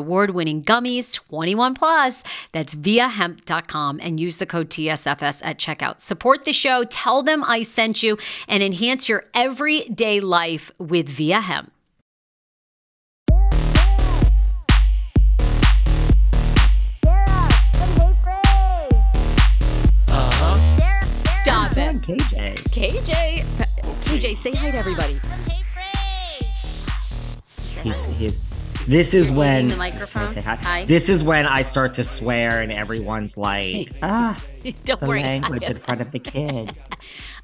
award winning gummies, 21 plus. That's viiahemp.com and use the code TSFS at checkout. Support the show, tell them I sent you, and enhance your everyday life with Viia Hemp. Uh-huh. Stop it. KJ. KJ, KJ, say hi to everybody. He's, he's, this is when the microphone? I say hi? Hi. This is when I start to swear and everyone's like, ah, Don't the worry. language in front of the kid.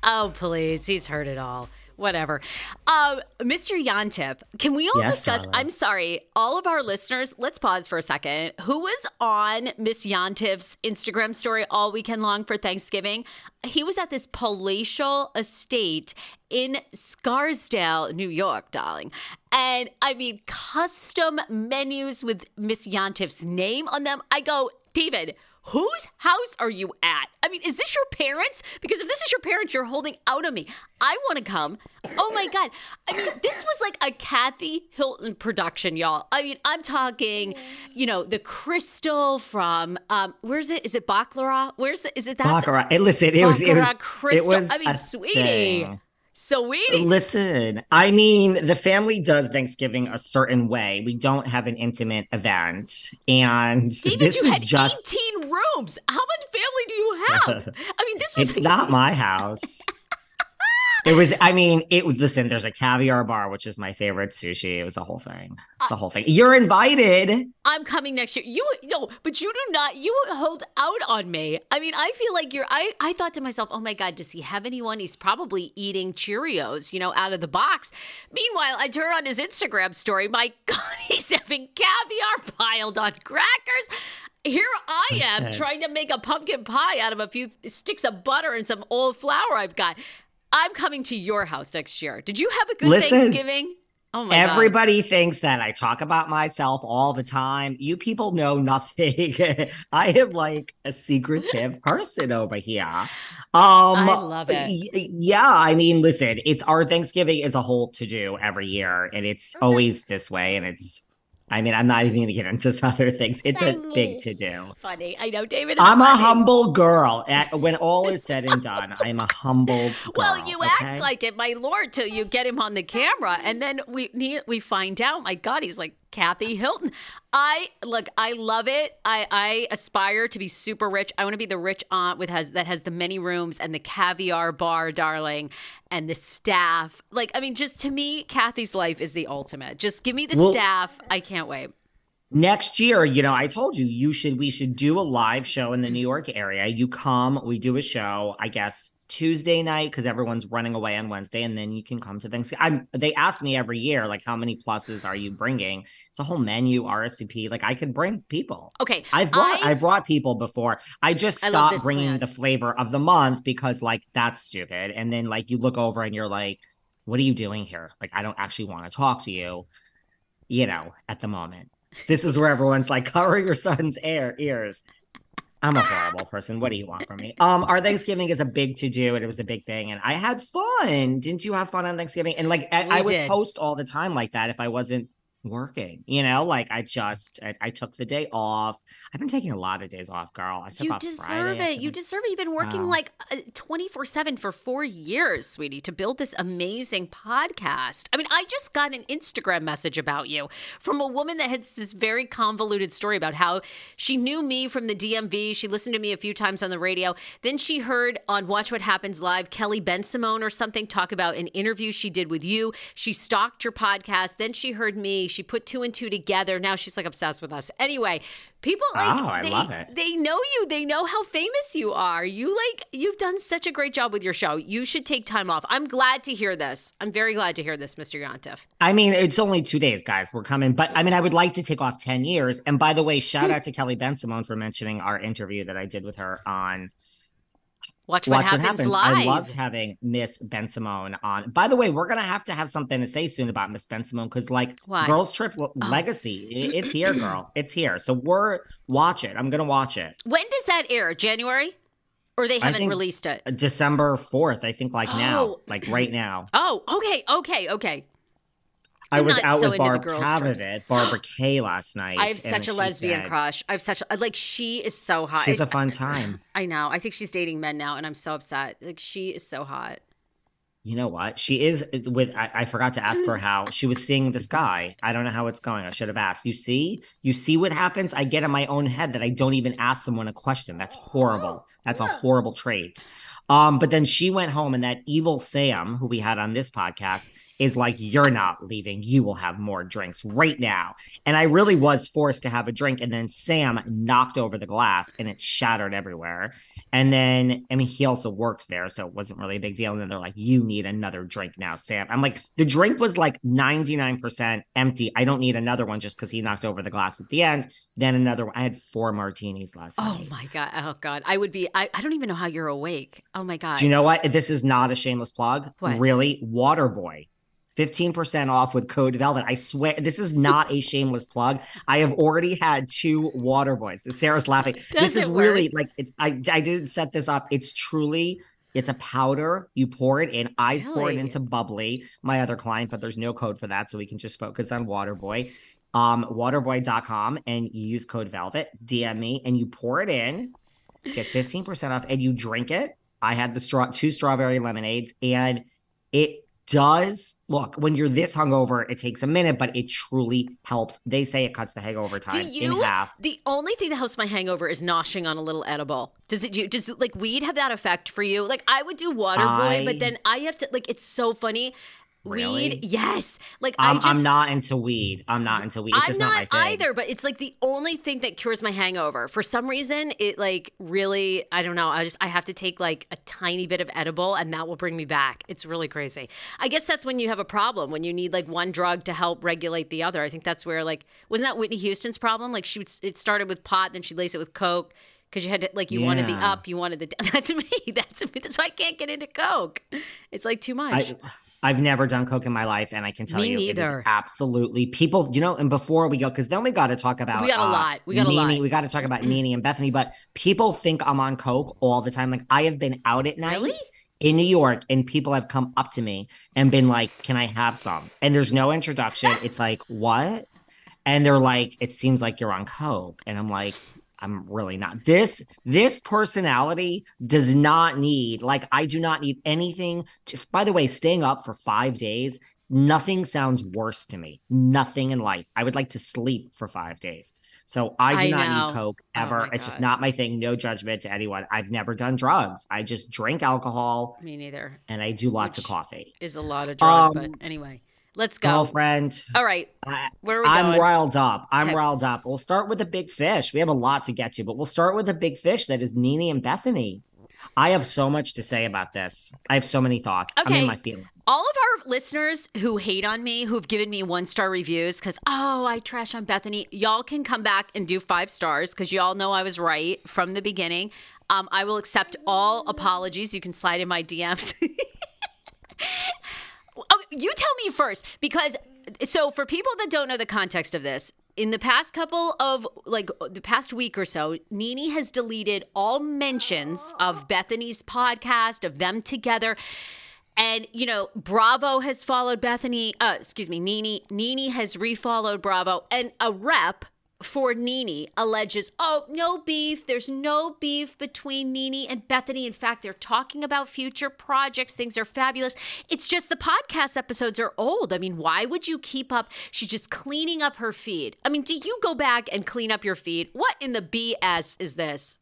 Oh, please. He's heard it all. Whatever. Um, Mr. Yontef, can we all Yes, discuss? darling. I'm sorry, all of our listeners, let's pause for a second. Who was on Miss Yontef's Instagram story all weekend long for Thanksgiving? He was at this palatial estate in Scarsdale, New York, darling. And I mean, custom menus with Miss Yontef's name on them. I go, David, whose house are you at? I mean, is this your parents? Because if this is your parents, you're holding out on me. I want to come. Oh my God. I mean, this was like a Kathy Hilton production, y'all. I mean, I'm talking, you know, the crystal from, um, where's it? Is it Baccarat? Where's it? Is it that? Baccarat. Listen, it was, it was, Baccarat crystal. it was. I mean, sweetie. thing. Sweetie. Listen, I mean, the family does Thanksgiving a certain way. We don't have an intimate event, and David, this you is had just. 18 rooms. How much family do you have? I mean, this was It's not my house. It was. I mean, it was. Listen, there's a caviar bar, which is my favorite sushi. It was a whole thing. It's a whole thing. You're invited. I'm coming next year. You no, but you do not. You hold out on me. I mean, I feel like you're. I I thought to myself, oh my god, does he have anyone? He's probably eating Cheerios, you know, out of the box. Meanwhile, I turn on his Instagram story. My God, he's having caviar piled on crackers. here I am trying to make a pumpkin pie out of a few sticks of butter and some old flour I've got. I'm coming to your house next year. Did you have a good Listen. Thanksgiving? Oh my god. Everybody thinks that I talk about myself all the time. You people know nothing. I am like a secretive person over here. Um I love it. y- yeah, I mean, listen, it's our Thanksgiving is a whole to do every year, and it's always this way. And it's, I mean, I'm not even going to get into some other things. It's a big to do. Funny. I know David. I'm a humble girl. At, when all is said and done, I'm a humbled girl. Well, you okay? act like it, my lord, till you get him on the camera, and then we we find out. My God, he's like Kathy Hilton. I look. I love it. I I aspire to be super rich. I want to be the rich aunt with has that has the many rooms and the caviar bar, darling, and the staff. Like, I mean, just to me, Kathy's life is the ultimate. Just give me the Well- staff. I can't wait. next year you know i told you you should we should do a live show in the new york area you come we do a show i guess tuesday night because everyone's running away on wednesday and then you can come to thanksgiving I'm, they ask me every year like how many pluses are you bringing it's a whole menu rsvp like i could bring people Okay, I've brought I- I, brought people before. I just I stopped this bringing plan. the flavor of the month because like that's stupid. And then like you look over and you're like, what are you doing here? Like I don't actually want to talk to you. You know, at the moment, this is where everyone's like, cover your son's ear ears. I'm a horrible person. What do you want from me? Um, our Thanksgiving is a big to do, and it was a big thing, and I had fun. Didn't you have fun on Thanksgiving? And like, I, I would post all the time like that if I wasn't working. You know, like I just I, I took the day off. I've been taking a lot of days off, girl. I took You deserve Friday. It. You deserve it. You've been working Wow. like uh, 24 7 for four years, sweetie, to build this amazing podcast. I mean, I just got an Instagram message about you from a woman that had this very convoluted story about how she knew me from the DMV. She listened to me a few times on the radio. Then she heard on Watch What Happens Live, Kelly Bensimon or something talk about an interview she did with you. She stalked your podcast. Then she heard me. She put two and two together. Now she's like obsessed with us. Anyway, people like Oh, I they, love it. they know you. They know how famous you are. You like you've done such a great job with your show. You should take time off. I'm glad to hear this. I'm very glad to hear this, Mr. Yontef. I mean, it's only two days, guys. We're coming, but I mean, I would like to take off 10 years. And by the way, shout out to Kelly Bensimon for mentioning our interview that I did with her on Watch what, Watch What happens, Happens. live. I loved having Miss Bensimon on. By the way, we're gonna have to have something to say soon about Miss Bensimon because, like, Why? Oh. Girls Trip Le- oh. Legacy, it's here, girl. It's here. So we're watch it. I'm gonna watch it. when does that air? January? Or they haven't released it? December 4th, I think, like now, Oh. like right now. Oh, okay, okay, okay. I was out so with the Barb. Cavett, Barbara Kay last night. I have such a lesbian crush. I have such a, like she is so hot. She's a fun time. I know. I think she's dating men now, and I'm so upset. Like she is so hot. You know what? She is with. I, I forgot to ask her how she was seeing this guy. I don't know how it's going. I should have asked. You see, you see what happens. I get in my own head that I don't even ask someone a question. That's horrible. That's a horrible trait. Um, but then she went home, and that evil Sam, who we had on this podcast, is like, "You're not leaving. You will have more drinks right now." And I really was forced to have a drink, and then Sam knocked over the glass, and it shattered everywhere. And then, I mean, he also works there, so it wasn't really a big deal. And then they're like, "You need another drink now, Sam." I'm like, the drink was like 99% empty. I don't need another one just because he knocked over the glass at the end. Then another one. I had four martinis last Oh night. my god. Oh god. I would be. I, I don't even know how you're awake. Oh my god. Do you know what? This is not a shameless plug. What? Really? Waterboy. 15% off with code Velvet. I swear this is not a shameless plug. I have already had two water boys. Sarah's laughing. Does this is it really like it's I I didn't set this up. It's truly it's a powder. You pour it in. I pour it into bubbly, my other client, but there's no code for that. So we can just focus on Waterboy. Um, waterboy.com and you use code Velvet, DM me, and you pour it in, get 15% off, and you drink it. I had the straw two strawberry lemonades, and it does look when you're this hungover, it takes a minute, but it truly helps. They say it cuts the hangover Do time you? in half. The only thing that helps my hangover is noshing on a little edible. Does it? do- Does like weed have that effect for you? Like I would do water boy, I- but then I have to. Like it's so funny. Really? Weed, yes. Like I'm, I just, I'm not into weed. I'm not into weed. It's I'm just not, not, my thing. either, but it's like the only thing that cures my hangover. For some reason, it like really, I don't know. I just I have to take like a tiny bit of edible, and that will bring me back. It's really crazy. I guess that's when you have a problem when you need like one drug to help regulate the other. I think that's where like wasn't that Whitney Houston's problem? Like she would, it started with pot, then she laced it with coke. Because you had to, like, you wanted the up, you wanted the. That's me. That's me. That's why I can't get into coke. It's like too much. I, I've never done coke in my life, and I can tell Me you, it neither. is absolutely people. You know, and before we go, because then we got to talk about We got a uh, lot. We got a lot. We got to talk about Nene and Bethenny, but people think I'm on coke all the time. Like I have been out at night. Really? In New York, and people have come up to me and been like, "Can I have some?" And there's no introduction. It's like, "What?" And they're like, "It seems like you're on coke," and I'm like, I'm really not. This this personality does not need like I do not need anything to by the way, staying up for 5 days, nothing sounds worse to me. Nothing in life. I would like to sleep for 5 days. So I do I not know. need coke Oh ever. my it's just not my thing. No judgment to anyone. I've never done drugs. I just drink alcohol Me neither. and I do lots Which- of coffee. Is a lot of drug, Um, but anyway, let's go. Girlfriend, All right, where are we I'm going? riled up. I'm Okay. riled up. We'll start with the big fish. We have a lot to get to, but we'll start with the big fish that is Nene and Bethenny. I have so much to say about this. I have so many thoughts. I'm Okay. in my feelings. All of our listeners who hate on me, who've given me one star reviews because, oh, I trash on Bethenny, y'all can come back and do five stars because y'all know I was right from the beginning. Um, I will accept all apologies. You can slide in my DMs. oh, you tell me first because, so for people that don't know the context of this, in the past couple of like the past week or so, Nene has deleted all mentions of Bethenny's podcast, of them together. And you know, Bravo has followed Bethenny. Uh, excuse me, Nene. Nene has refollowed Bravo, and a rep for Nene alleges, "Oh, no beef. There's no beef between Nene and Bethenny. In fact, they're talking about future projects. Things are fabulous. It's just the podcast episodes are old. I mean, why would you keep up? She's just cleaning up her feed. I mean, do you go back and clean up your feed? What in the BS is this?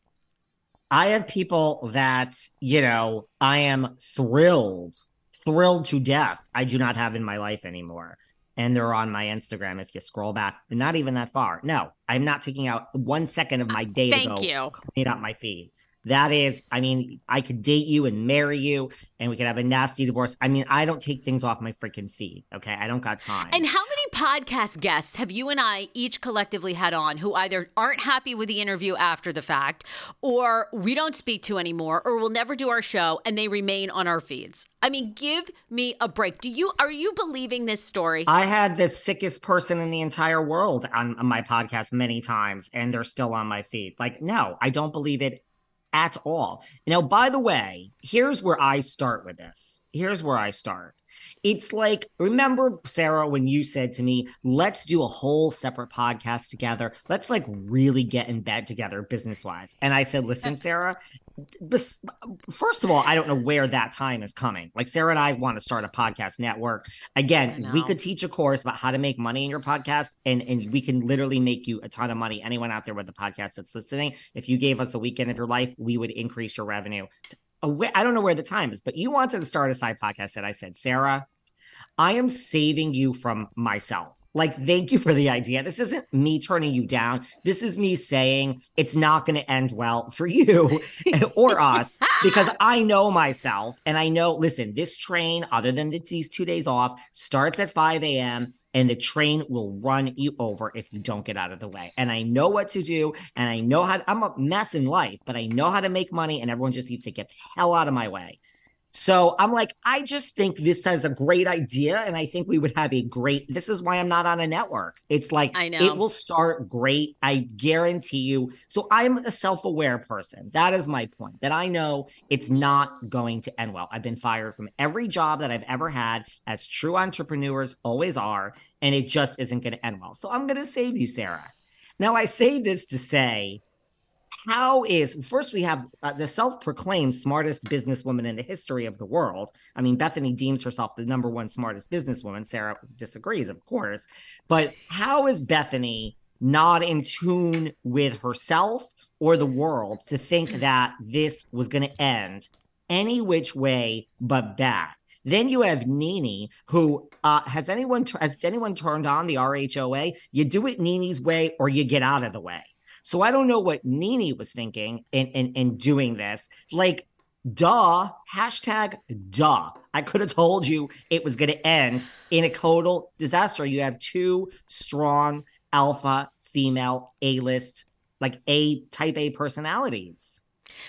I have people that, you know, I am thrilled, thrilled to death. I do not have in my life anymore. And they're on my Instagram if you scroll back, not even that far. No, I'm not taking out one second of uh, my day to go you. clean up my feed. That is, I mean, I could date you and marry you and we could have a nasty divorce. I mean, I don't take things off my freaking feed. Okay. I don't got time. And how podcast guests have you and I each collectively had on who either aren't happy with the interview after the fact, or we don't speak to anymore, or we'll never do our show, and they remain on our feeds? I mean, give me a break. Do you are you believing this story? I had the sickest person in the entire world on, on my podcast many times, and they're still on my feed. Like, no, I don't believe it at all. Now, by the way, here's where I start with this. Here's where I start. It's like, remember, Sarah, when you said to me, let's do a whole separate podcast together. Let's like really get in bed together business wise. And I said, listen, Sarah, this, first of all, I don't know where that time is coming. Like, Sarah and I want to start a podcast network. Again, we could teach a course about how to make money in your podcast, and, and we can literally make you a ton of money. Anyone out there with the podcast that's listening, if you gave us a weekend of your life, we would increase your revenue. I don't know where the time is, but you wanted to start a side podcast. And I said, Sarah, I am saving you from myself. Like, thank you for the idea. This isn't me turning you down. This is me saying it's not going to end well for you or us because I know myself and I know, listen, this train, other than th- these two days off, starts at 5 a.m. and the train will run you over if you don't get out of the way. And I know what to do and I know how, I'm a mess in life, but I know how to make money and everyone just needs to get the hell out of my way. So I'm like, I just think this is a great idea. And I think we would have a great, this is why I'm not on a network. It's like, I know. it will start great. I guarantee you. So I'm a self aware person. That is my point that I know it's not going to end well. I've been fired from every job that I've ever had, as true entrepreneurs always are. And it just isn't going to end well. So I'm going to save you, Sarah. Now, I say this to say, how is first we have uh, the self-proclaimed smartest businesswoman in the history of the world i mean bethenny deems herself the number one smartest businesswoman sarah disagrees of course but how is bethenny not in tune with herself or the world to think that this was going to end any which way but bad Then you have Nene, who uh, has anyone has anyone turned on the RHOA? You do it Nene's way, or you get out of the way. So I don't know what Nene was thinking in in, in doing this. Like, duh, hashtag duh. I could have told you it was going to end in a total disaster. You have two strong alpha female A list, like A type A personalities.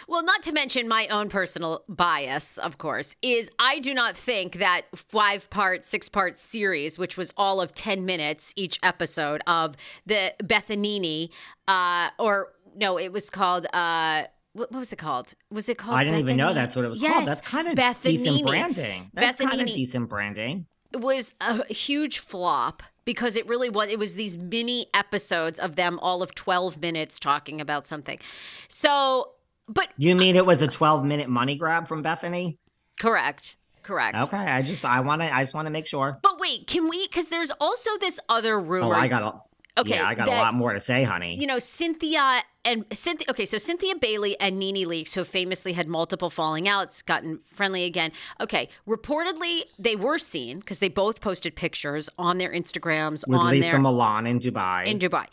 Well, not to mention my own personal bias, of course, is I do not think that five part, six part series, which was all of 10 minutes each episode of the Bethanini, uh, or no, it was called, uh, what, was it called? Was it called? I didn't even know that's what it was yes. called. That's kind of Bethanini. decent branding. That's kind of decent branding. It was a huge flop because it really was it was these mini episodes of them all of 12 minutes talking about something so but you mean it was a 12 minute money grab from Bethenny? Correct. Correct. Okay. I just I want to I just want to make sure. But wait, can we? Because there's also this other rumor. Oh, I got a. Okay, yeah, I got that, a lot more to say, honey. You know, Cynthia and Cynthia. Okay, so Cynthia Bailey and Nene Leakes, who famously had multiple falling outs, gotten friendly again. Okay, reportedly they were seen because they both posted pictures on their Instagrams with on Lisa their, Milan in Dubai. In Dubai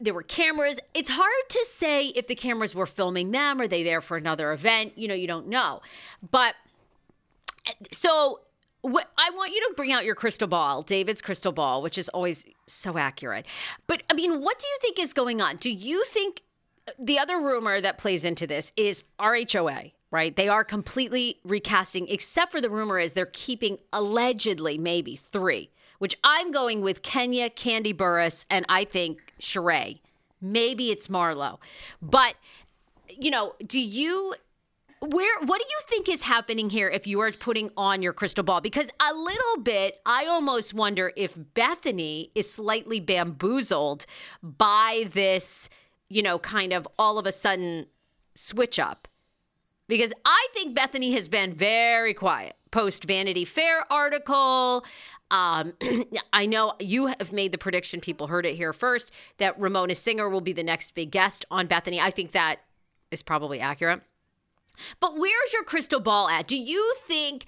there were cameras. It's hard to say if the cameras were filming them or they there for another event. You know, you don't know. But so what, I want you to bring out your crystal ball, David's crystal ball, which is always so accurate. But I mean, what do you think is going on? Do you think uh, the other rumor that plays into this is RHOA? Right? They are completely recasting, except for the rumor is they're keeping allegedly maybe three which I'm going with Kenya, Kandi Burruss, and I think Sheree. Maybe it's Marlo. But, you know, do you where what do you think is happening here if you are putting on your crystal ball because a little bit i almost wonder if bethenny is slightly bamboozled by this you know kind of all of a sudden switch up because i think bethenny has been very quiet post vanity fair article um, I know you have made the prediction, people heard it here first, that Ramona Singer will be the next big guest on Bethenny. I think that is probably accurate. But where's your crystal ball at? Do you think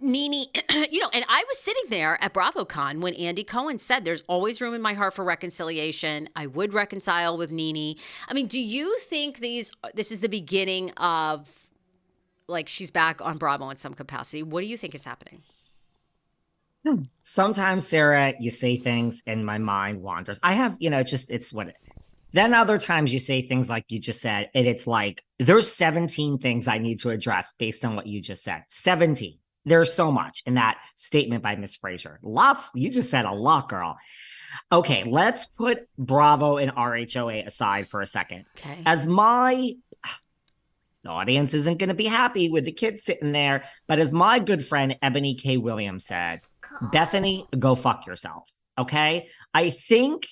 Nene, you know, and I was sitting there at BravoCon when Andy Cohen said there's always room in my heart for reconciliation. I would reconcile with Nene. I mean, do you think these this is the beginning of like she's back on Bravo in some capacity? What do you think is happening? Hmm. Sometimes, Sarah, you say things and my mind wanders. I have, you know, just it's what it, then other times you say things like you just said, and it's like there's 17 things I need to address based on what you just said. 17. There's so much in that statement by Miss Fraser. Lots, you just said a lot, girl. Okay, let's put Bravo and RHOA aside for a second. Okay. As my the audience isn't going to be happy with the kid sitting there, but as my good friend Eboni K. Williams said, Bethenny, go fuck yourself. Okay. I think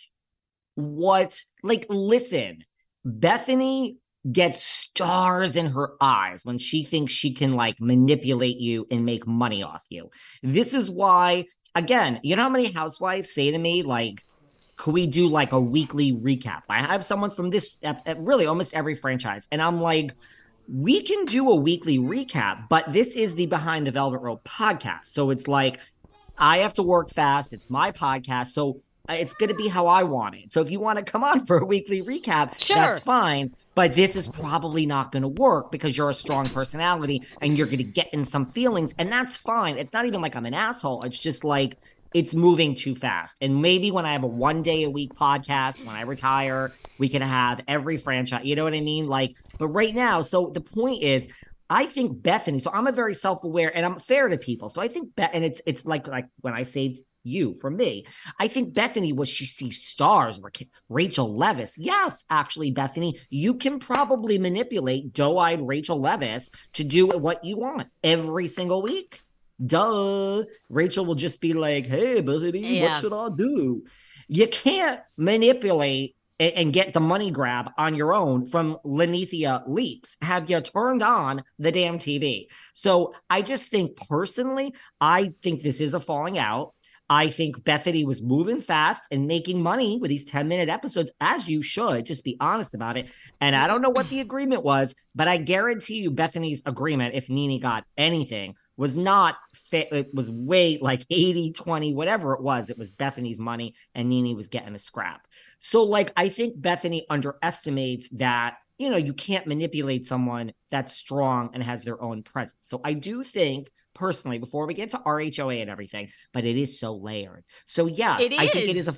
what, like, listen, Bethenny gets stars in her eyes when she thinks she can, like, manipulate you and make money off you. This is why, again, you know how many housewives say to me, like, could we do like a weekly recap? I have someone from this, really almost every franchise, and I'm like, we can do a weekly recap, but this is the Behind the Velvet Rope podcast. So it's like I have to work fast. It's my podcast. So it's going to be how I want it. So if you want to come on for a weekly recap, sure. that's fine. But this is probably not going to work because you're a strong personality and you're going to get in some feelings. And that's fine. It's not even like I'm an asshole. It's just like it's moving too fast. And maybe when I have a one day a week podcast, when I retire, we can have every franchise. You know what I mean? Like, but right now, so the point is, I think Bethenny. So I'm a very self-aware and I'm fair to people. So I think Beth, and it's it's like like when I saved you from me. I think Bethenny was she sees stars. Rachel Leviss. Yes, actually, Bethenny, you can probably manipulate doe-eyed Rachel Leviss to do what you want every single week. Duh. Rachel will just be like, "Hey, Bethenny, yeah. what should I do?" You can't manipulate and get the money grab on your own from Linnethia Leakes. Have you turned on the damn TV? So I just think personally, I think this is a falling out. I think Bethenny was moving fast and making money with these 10 minute episodes, as you should. Just be honest about it. And I don't know what the agreement was, but I guarantee you, Bethenny's agreement, if Nene got anything, was not fit. It was way like 80, 20, whatever it was. It was Bethenny's money and Nene was getting a scrap. So, like, I think Bethenny underestimates that, you know, you can't manipulate someone that's strong and has their own presence. So, I do think personally, before we get to RHOA and everything, but it is so layered. So, yes, I think it is a,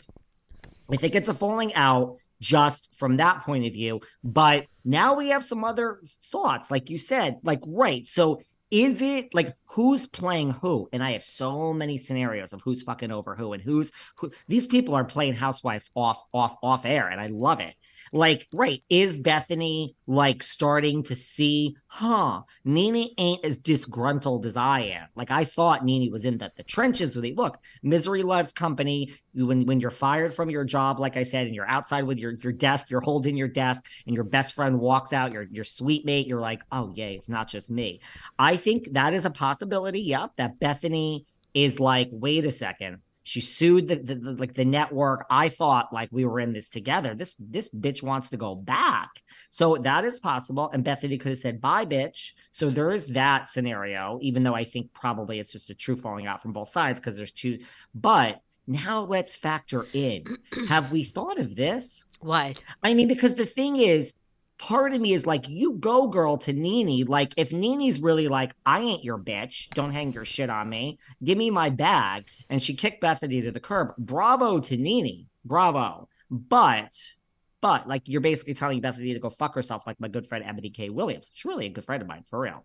I think it's a falling out just from that point of view. But now we have some other thoughts, like you said, like, right. So is it like who's playing who? And I have so many scenarios of who's fucking over who and who's who. These people are playing housewives off, off, off air, and I love it. Like, right, is Bethenny like starting to see, huh? NeNe ain't as disgruntled as I am. Like, I thought NeNe was in the, the trenches with it. Look, misery loves company. When when you're fired from your job, like I said, and you're outside with your your desk, you're holding your desk, and your best friend walks out, your your sweet mate, you're like, oh yay, it's not just me. I think that is a possibility. Yep, that Bethenny is like, wait a second she sued the, the, the, like the network. I thought like we were in this together. This this bitch wants to go back. So that is possible. And Bethenny could have said bye, bitch. So there is that scenario. Even though I think probably it's just a true falling out from both sides because there's two. But now let's factor in. have we thought of this? What? I mean, because the thing is, part of me is like, you go, girl, to Nene. Like, if Nene's really like, I ain't your bitch, don't hang your shit on me, give me my bag, and she kicked Bethenny to the curb. Bravo to Nene. bravo. But, but like, you're basically telling Bethenny to go fuck herself, like my good friend Eboni K. Williams. She's really a good friend of mine, for real.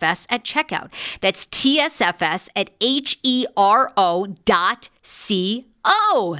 at checkout. That's TSFS at H E R O dot C O.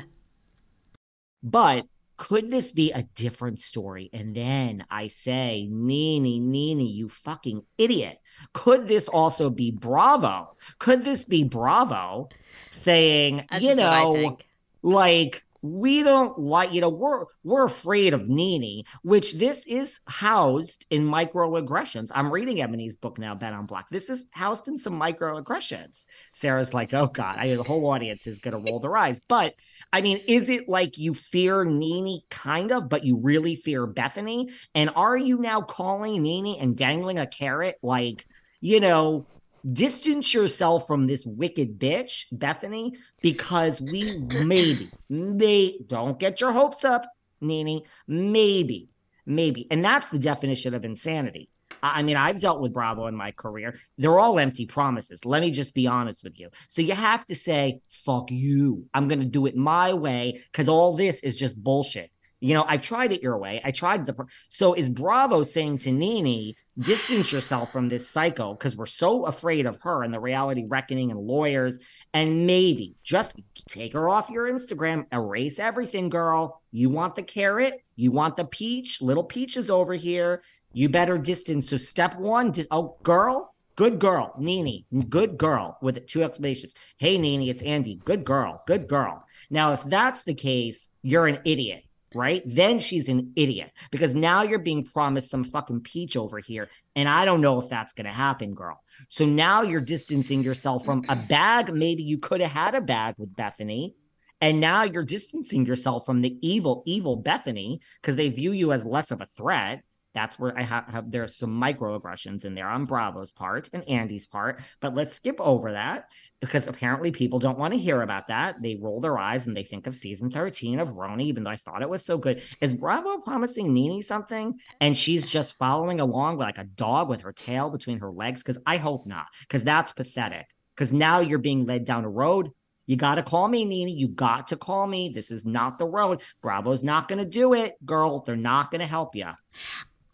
But could this be a different story? And then I say, Nene, Nene, you fucking idiot. Could this also be Bravo? Could this be Bravo saying, That's you just what I know, like we don't like you know we're we're afraid of Nene, which this is housed in microaggressions. I'm reading Eboni's book now, Bet on Black. This is housed in some microaggressions. Sarah's like, oh god, I the whole audience is gonna roll their eyes. But I mean, is it like you fear Nene kind of, but you really fear Bethenny? And are you now calling Nene and dangling a carrot like, you know, distance yourself from this wicked bitch, Bethenny, because we maybe, may don't get your hopes up, Nene. Maybe, maybe. And that's the definition of insanity. I I mean, I've dealt with Bravo in my career. They're all empty promises. Let me just be honest with you. So you have to say, fuck you. I'm going to do it my way because all this is just bullshit. You know, I've tried it your way. I tried the. So is Bravo saying to Nene, distance yourself from this psycho because we're so afraid of her and the reality reckoning and lawyers, and maybe just take her off your Instagram, erase everything, girl. You want the carrot, you want the peach, little peaches over here. You better distance. So step one, dis- oh girl, good girl, Nene, good girl with two explanations. Hey Nene, it's Andy, good girl, good girl. Now, if that's the case, you're an idiot right? Then she's an idiot because now you're being promised some fucking peach over here. And I don't know if that's going to happen, girl. So now you're distancing yourself from a bag. Maybe you could have had a bag with Bethenny. And now you're distancing yourself from the evil, evil Bethenny because they view you as less of a threat. That's where I have, have there's some microaggressions in there on Bravo's part and Andy's part. But let's skip over that because apparently people don't want to hear about that. They roll their eyes and they think of season 13 of RHONY, even though I thought it was so good. Is Bravo promising Nene something and she's just following along like a dog with her tail between her legs? Because I hope not, because that's pathetic. Because now you're being led down a road. You got to call me, Nene. You got to call me. This is not the road. Bravo's not going to do it, girl. They're not going to help you.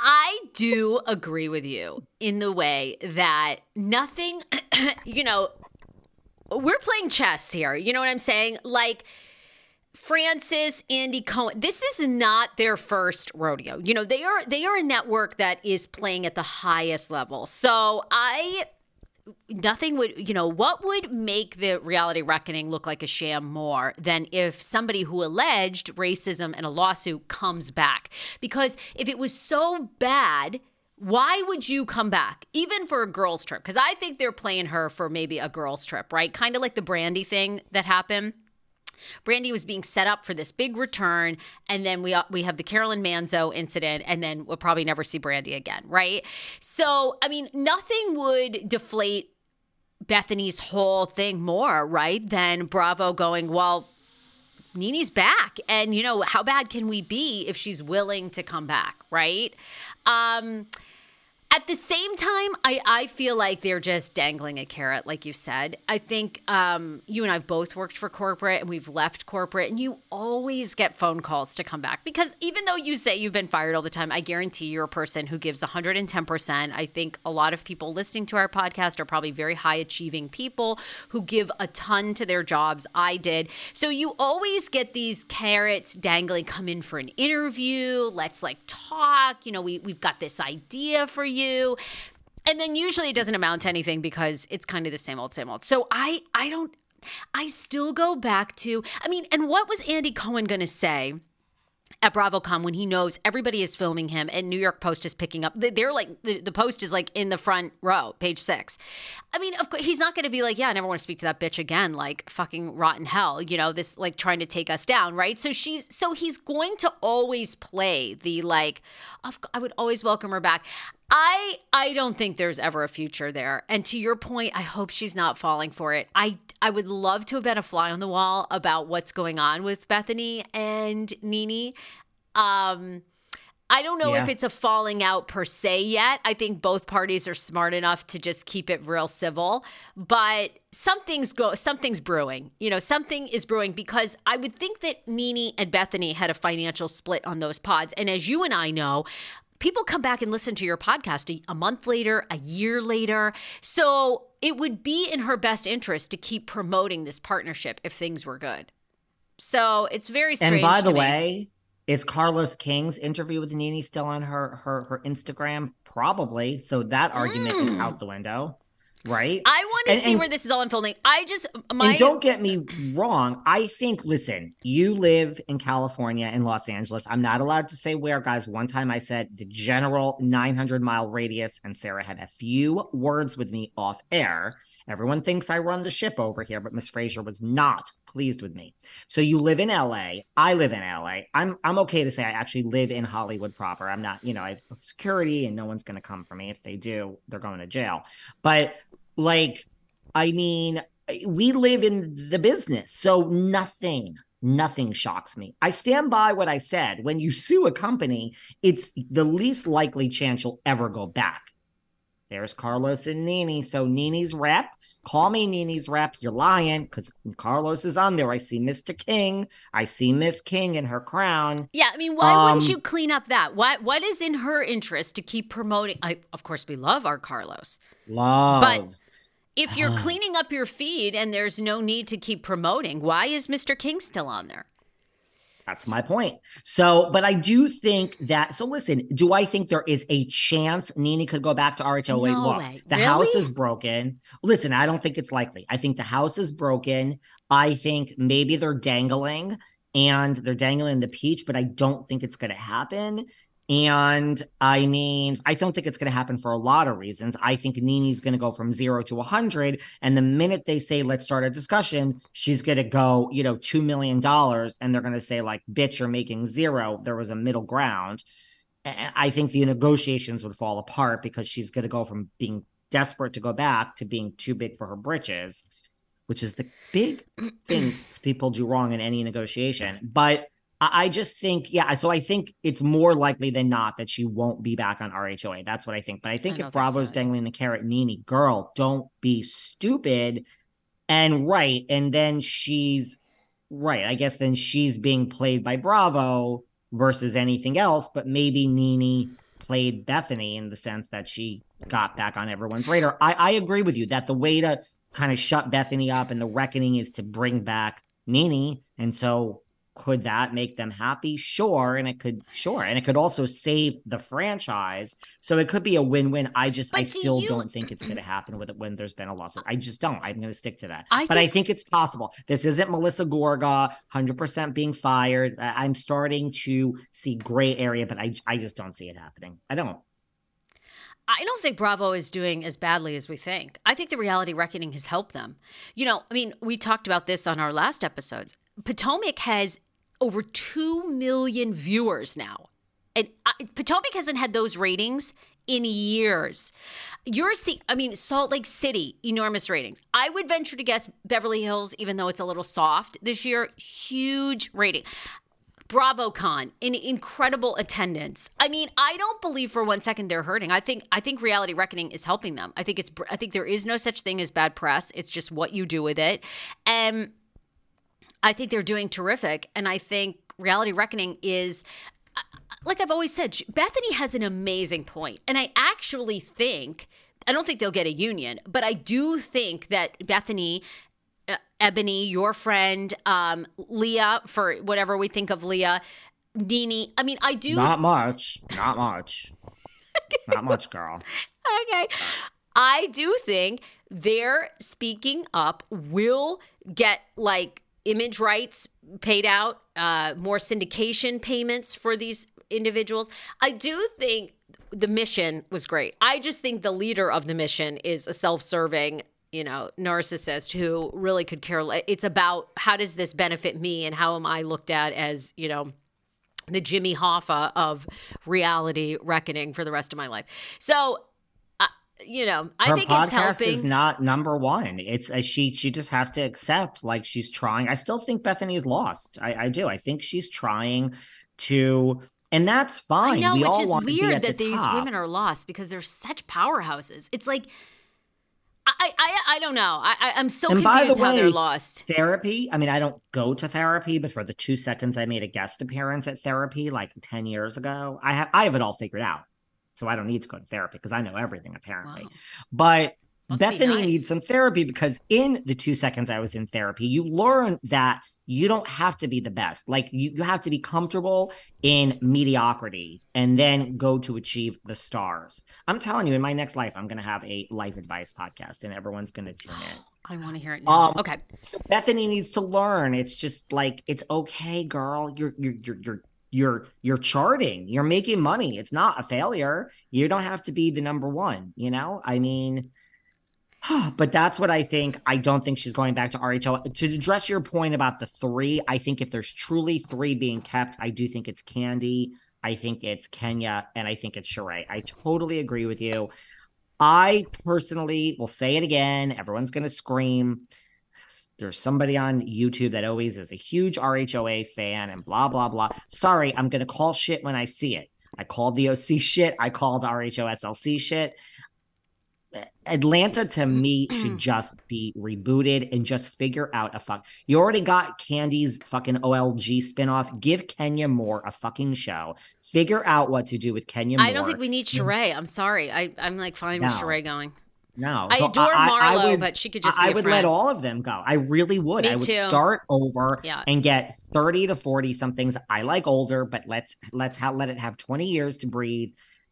I do agree with you in the way that nothing, you know, we're playing chess here. You know what I'm saying? Like, Francis, Andy Cohen. This is not their first rodeo. You know, they are they are a network that is playing at the highest level. So I nothing would you know what would make the reality reckoning look like a sham more than if somebody who alleged racism in a lawsuit comes back? Because if it was so bad why would you come back even for a girls trip? Because i think they're playing her for maybe a girls trip right? Kind of like the Brandi thing that happened Brandi was being set up for this big return, and then we we have the Carolyn Manzo incident, and then we'll probably never see Brandi again, right? So, I mean, nothing would deflate Bethenny's whole thing more, right, than Bravo going, well, Nene's back, and you know how bad can we be if she's willing to come back, right? Um, at the same time, I, I feel like they're just dangling a carrot, like you said. I think um, you and I've both worked for corporate and we've left corporate, and you always get phone calls to come back because even though you say you've been fired all the time, I guarantee you're a person who gives 110%. I think a lot of people listening to our podcast are probably very high achieving people who give a ton to their jobs. I did. So you always get these carrots dangling, come in for an interview, let's like talk. You know, we, we've got this idea for you you and then usually it doesn't amount to anything because it's kind of the same old same old so i i don't i still go back to i mean and what was andy cohen going to say at BravoCon when he knows everybody is filming him and New York Post is picking up. They're like the, the Post is like in the front row, page six. I mean, of course, he's not going to be like, yeah, I never want to speak to that bitch again, like fucking rotten hell, you know, this like trying to take us down, right? So she's so he's going to always play the like, I would always welcome her back. I I don't think there's ever a future there. And to your point, I hope she's not falling for it. I I would love to have been a fly on the wall about what's going on with Bethenny and Nene. Um I don't know yeah. if it's a falling out per se yet. I think both parties are smart enough to just keep it real civil, but something's go something's brewing. You know, something is brewing because I would think that Nene and Bethenny had a financial split on those pods. And as you and I know, people come back and listen to your podcast a, a, month later, a year later. So it would be in her best interest to keep promoting this partnership if things were good. So it's very strange. And by the way, Is Carlos King's interview with Nene still on her her her Instagram? Probably. So that argument is Mm. out the window, right? I want to And- see and- where this is all unfolding. I just my and don't get me wrong. I think, listen, you live in California in Los Angeles. I'm not allowed to say where, guys. One time I said the general 900 mile radius, and Sarah had a few words with me off air. Everyone thinks I run the ship over here, but Miss Fraser was not pleased with me. So you live in LA. I live in LA. I'm I'm okay to say I actually live in Hollywood proper. I'm not, you know, I have security and no one's gonna come for me. If they do, they're going to jail. But like, I mean, we live in the business. So nothing, nothing shocks me. I stand by what I said. When you sue a company, it's the least likely chance you'll ever go back. There's Carlos and Nene. So Nene's rep, call me Nene's rep. You're lying because Carlos is on there. I see Mr. King. I see Miss King in her crown. Yeah, I mean, why wouldn't Um, you clean up that? What what is in her interest to keep promoting? I, of course, we love our Carlos. Love. If you're Love. cleaning up your feed and there's no need to keep promoting, why is Mr. King still on there? That's my point. So, but I do think that. So, listen, do I think there is a chance Nene could go back to RHOA? No Look, way. the house is broken. Listen, I don't think it's likely. I think the house is broken. I think maybe they're dangling and they're dangling the peach, but I don't think it's going to happen. And I mean, I don't think it's going to happen for a lot of reasons. I think Nene's going to go from zero to 100. And the minute they say, let's start a discussion, she's going to go, you know, $2 million. And they're going to say, like, bitch, you're making zero. There was a middle ground. And I think the negotiations would fall apart because she's going to go from being desperate to go back to being too big for her britches, which is the big thing people do wrong in any negotiation. But I I just think, yeah. So I think it's more likely than not that she won't be back on RHOA. That's what I think. But I think don't if think so Bravo's dangling the carrot, Nene, girl, don't be stupid. And right. And then she's right. I guess then she's being played by Bravo versus anything else. But maybe Nene played Bethenny in the sense that she got back on everyone's radar. I, I agree with you that the way to kind of shut Bethenny up and the reckoning is to bring back Nene. And so could that make them happy? Sure. And it could, sure. And it could also save the franchise. So it could be a win win. I just, I do still you- don't think it's going to happen with it when there's been a lawsuit. I just don't. I'm going to stick to that. I but I think- think it's possible. This isn't Melissa Gorga 100% being fired. I'm starting to see gray area, but I, I just don't see it happening. I don't. I don't think Bravo is doing as badly as we think. I think the reality reckoning has helped them. You know, I mean, we talked about this on our last episodes. Potomac has over 2 million viewers now. And uh, Potomac hasn't had those ratings in years. You're see I mean Salt Lake City enormous ratings. I would venture to guess Beverly Hills even though it's a little soft this year huge rating. BravoCon, in incredible attendance. I mean, I don't believe for one second they're hurting. I think I think Reality Reckoning is helping them. I think it's I think there is no such thing as bad press. It's just what you do with it. And I think they're doing terrific. And I think Reality Reckoning is like I've always said, Bethenny has an amazing point. And I actually think I don't think they'll get a union, but I do think that Bethenny uh, Eboni, your friend, um, Leah, for whatever we think of Leah, Nene. I mean, I do. Not much. Not much. Not much, girl. okay. I do think their speaking up will get like image rights paid out, uh, more syndication payments for these individuals. I do think the mission was great. I just think the leader of the mission is a self serving you know, narcissist who really could care. It's about how does this benefit me and how am I looked at as, you know, the Jimmy Hoffa of reality reckoning for the rest of my life. So, you know, I Her think it's podcast helping. is not number one. It's a, she. She just has to accept, like she's trying. I still think Bethenny is lost. I, I do. I think she's trying to, and that's I fine. know, we which all is want to be weird at that the these top. women are lost because they're such powerhouses. It's like, I, I, I don't know. I, I- I'm so And by confused the how they're lost. therapy. I mean, I don't go to therapy, but for the two seconds I made a guest appearance at therapy like 10 years ago, I have I have it all figured out. So I don't need to go to therapy because I know everything apparently. Wow. But Must be Bethenny nice. needs some therapy because in the two seconds I was in therapy, you learn that you don't have to be the best. Like you, you have to be comfortable in mediocrity and then go to achieve the stars. I'm telling you, in my next life, I'm going to have a life advice podcast and everyone's going to tune in. I want to hear it now. Um, okay. So Bethenny needs to learn. It's just like it's okay, girl. You're you're you're you're you're you're charting. You're making money. It's not a failure. You don't have to be the number one. You know. I mean, but that's what I think. I don't think she's going back to RHO. To address your point about the three, I think if there's truly three being kept, I do think it's Kandi. I think it's Kenya, and I think it's Sheree. I totally agree with you. I personally will say it again. Everyone's going to scream. There's somebody on YouTube that always is a huge RHOA fan and blah, blah, blah. Sorry, I'm going to call shit when I see it. I called the OC shit. I called RHOSLC shit. Atlanta to mm-hmm. me should just be rebooted and just figure out a fuck. You already got Kandi's fucking OLG spinoff. Give Kenya Moore a fucking show. Figure out what to do with Kenya Moore. I don't think we need Sheree. I'm sorry. I, I'm like fine with Sheree going. No, I So adore I- I Marlo, would- but she could just I would friend. let all of them go. I really would. Me I would too. start over Yeah. and get 30 to 40 somethings. I like older, but let's let's ha- let it have 20 years to breathe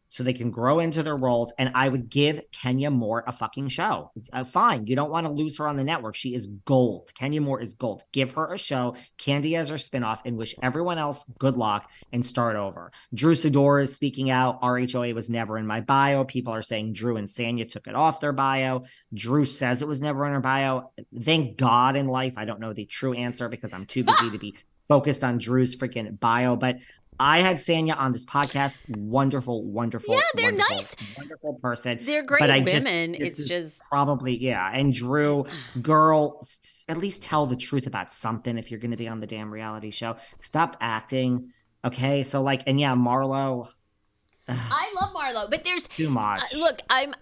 so they can grow into their roles. And I would give Kenya Moore a fucking show. Uh, fine. You don't want to lose her on the network. She is gold. Kenya Moore is gold. Give her a show. Kandi as her spinoff and wish everyone else good luck and start over. Drew Sidora is speaking out. RHOA was never in my bio. People are saying Drew and Sanya took it off their bio. Drew says it was never in her bio. Thank God in life. I don't know the true answer because I'm too busy to be focused on Drew's freaking bio. But I had Sanya on this podcast. Wonderful, wonderful. Yeah, they're wonderful, nice. Wonderful person. They're great But I women. just- it's just Probably, yeah. And Drew, girl, at least tell the truth about something if you're going to be on the damn reality show. Stop acting. Okay. So, like, and yeah, Marlo, I love Marlo, but there's too much. Uh, look, I'm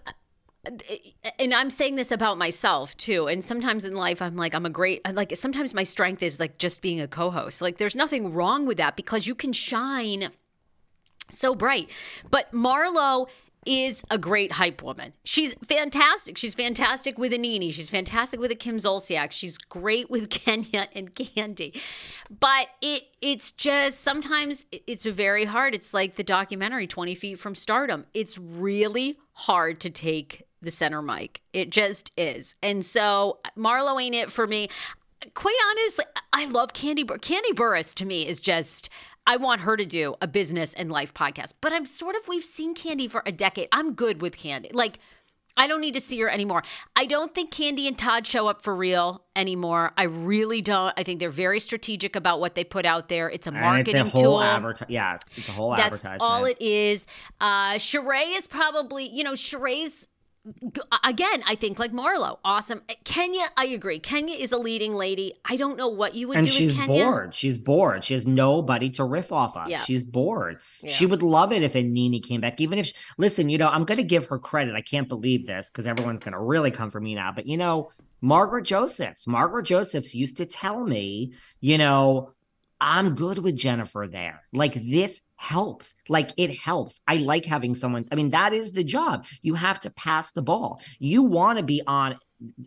and I'm saying this about myself too. And sometimes in life, I'm like, I'm a great, like, sometimes my strength is like just being a co host. Like, there's nothing wrong with that because you can shine so bright. But Marlo is a great hype woman. She's fantastic. She's fantastic with Anini. She's fantastic with a Kim Zolciak. She's great with Kenya and Kandi. But it it's just sometimes it's very hard. It's like the documentary 20 Feet from Stardom. It's really hard to take the center mic. It just is. And so Marlo ain't it for me. Quite honestly, I love Kandi Bur- Kandi Burruss to me is just I want her to do a business and life podcast. But I'm sort of we've seen Kandi for a decade. I'm good with Kandi. Like I don't need to see her anymore. I don't think Kandi and Todd show up for real anymore. I really don't. I think they're very strategic about what they put out there. It's a and marketing it's a whole tool. advertisement. Yes, it's a whole That's advertisement. all it is. Uh, Sheree is probably, you know, Sheree's again. I think like Marlo, awesome. Eh, Kenya, I agree. Kenya is a leading lady. I don't know what you would and do she's with Kenya. bored. She's bored. She has nobody to riff off of. Yeah. She's bored. Yeah. She would love it if a Nene came back. Even if, she, listen, you know, I'm going to give her credit. I can't believe this because everyone's going to really come for me now. But, you know, Margaret Josephs, Margaret Josephs used to tell me, you know, I'm good with Jennifer there. Like this helps. Like it helps. I like having someone. I mean, that is the job. You have to pass the ball. You want to be on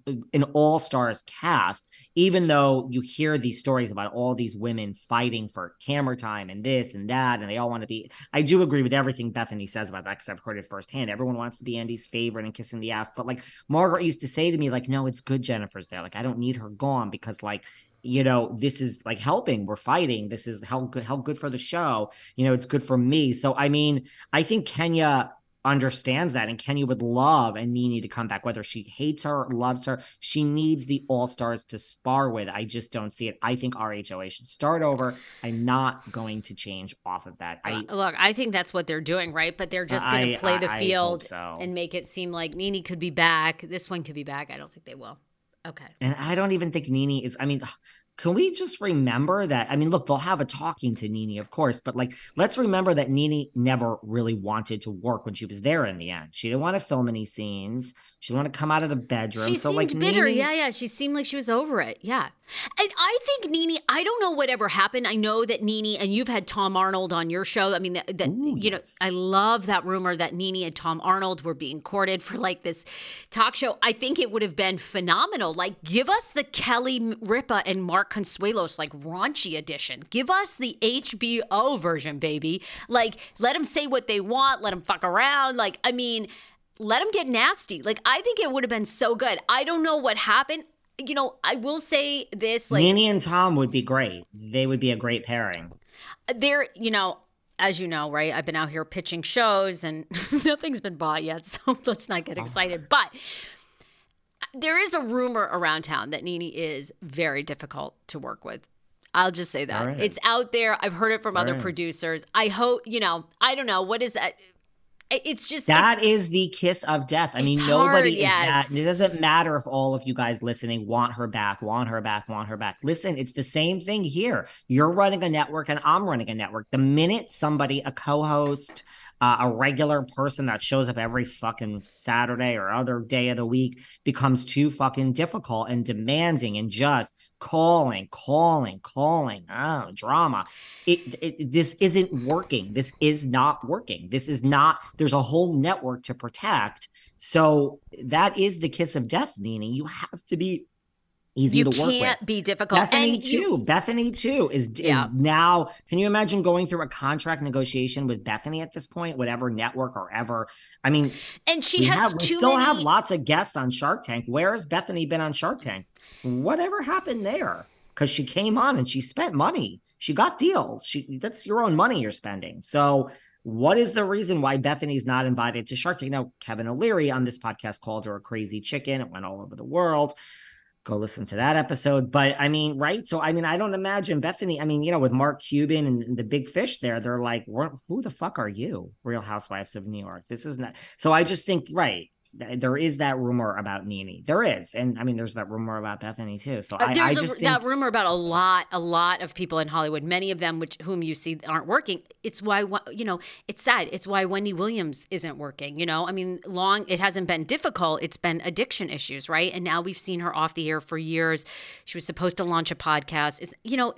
uh, an all stars cast, even though you hear these stories about all these women fighting for camera time and this and that, and they all want to be. I do agree with everything Bethenny says about that because I've heard it firsthand. Everyone wants to be Andy's favorite and kissing the ass, but like Margaret used to say to me, like, no, it's good Jennifer's there. Like, I don't need her gone because like you know this is like helping we're fighting this is how good how good for the show you know it's good for me so i mean i think kenya understands that and kenya would love and nene to come back whether she hates her or loves her she needs the all-stars to spar with i just don't see it i think rhoa should start over i'm not going to change off of that i Uh, Look, I think that's what they're doing, right? But they're just going I- to play the I- I field so. and make it seem like Nene could be back. This one could be back. I don't think they will. Okay. And I don't even think Nene is. I mean, can we just remember that? I mean, look, they'll have a talking to Nene, of course, but like, let's remember that Nene never really wanted to work when she was there in the end. She didn't want to film any scenes. She didn't want to come out of the bedroom. She so seemed like, bitter. Nene's- Yeah, yeah. She seemed like she was over it. Yeah. And I think Nene, I don't know whatever happened. I know that Nene, and you've had Tom Arnold on your show. I mean, that, that Ooh, you yes. know, I love that rumor that Nene and Tom Arnold were being courted for like this talk show. I think it would have been phenomenal. Like, give us the Kelly Ripa and Mark Consuelos, like raunchy edition. Give us the HBO version, baby. Like, let them say what they want, let them fuck around. Like, I mean, let them get nasty. Like I think it would have been so good. I don't know what happened. You know, I will say this like Nene and Tom would be great. They would be a great pairing. there, you know, as you know, right? I've been out here pitching shows and nothing's been bought yet, so let's not get oh excited. But there is a rumor around town that Nene is very difficult to work with. I'll just say that. Is. It's out there. I've heard it from other is. producers. I hope, you know, I don't know. What is that? It's just That is the kiss of death. I mean, nobody hard, is yes. that. It doesn't matter if all of you guys listening want her back, want her back, want her back. Listen, it's the same thing here. You're running a network and I'm running a network. The minute somebody, a co host, uh, a regular person that shows up every fucking Saturday or other day of the week becomes too fucking difficult and demanding and just calling, calling, calling, oh, drama. It, it this isn't working. This is not working. This is not. There's a whole network to protect. So that is the kiss of death, Nene. You have to be easy you to work with. can't be difficult. Bethenny And you- too. Bethenny too is, is Yeah. now. Can you imagine going through a contract negotiation with Bethenny at this point, whatever network or ever? I mean, and she we has have we still many, have lots of guests on Shark Tank. Where has Bethenny been on Shark Tank? Whatever happened there? Because she came on and she spent money. She got deals. She that's your own money you're spending. So what is the reason why Bethenny's not invited to Shark Tank? Now, Kevin O'Leary on this podcast called her a crazy chicken. It went all over the world. Go listen to that episode. But I mean, right? So I mean, I don't imagine Bethenny. I mean, you know, with Mark Cuban and, and the big fish there, they're like, who the fuck are you? Real Housewives of New York. This is not. So I just think, right. Th- There is that rumor about Nene. There is, and I mean, there's that rumor about Bethenny too. So Uh, I, I there's just a, think that rumor about a lot, a lot of people in Hollywood, many of them which whom you see aren't working. It's why you know it's sad. It's why Wendy Williams isn't working. You know, I mean, long it hasn't been difficult. It's been addiction issues, right? And now we've seen her off the air for years. She was supposed to launch a podcast. It's you know,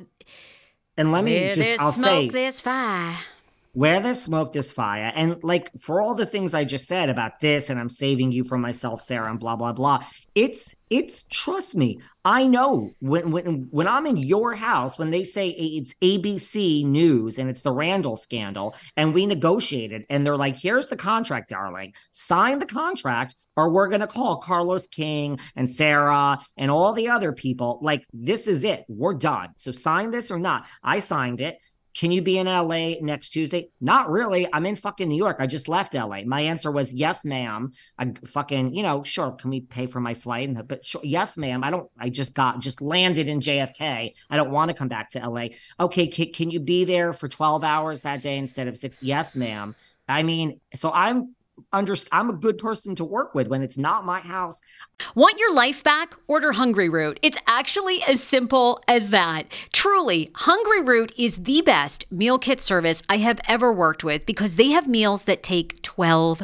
and let me just I'll smoke, say there's fire. Where there's smoke, there's fire. And like for all the things I just said about this, and I'm saving you from myself, Sarah, and blah blah blah. It's it's trust me, I know when when when I'm in your house, when they say it's ABC News and it's the Randall scandal, and we negotiated, and they're like, "Here's the contract, darling. Sign the contract, or we're gonna call Carlos King and Sarah and all the other people. Like this is it. We're done. So sign this or not. I signed it. Can you be in LA next Tuesday? Not really. I'm in fucking New York. I just left LA. My answer was yes, ma'am. I fucking, you know, sure. Can we pay for my flight? And but sure, yes, ma'am. I don't. I just got just landed in JFK. I don't want to come back to LA. Okay, can, can you be there for 12 hours that day instead of six? Yes, ma'am. I mean, so I'm under. I'm a good person to work with when it's not my house. Want your life back? Order Hungryroot. It's actually as simple as that. Truly, Hungryroot is the best meal kit service I have ever worked with because they have meals that take 12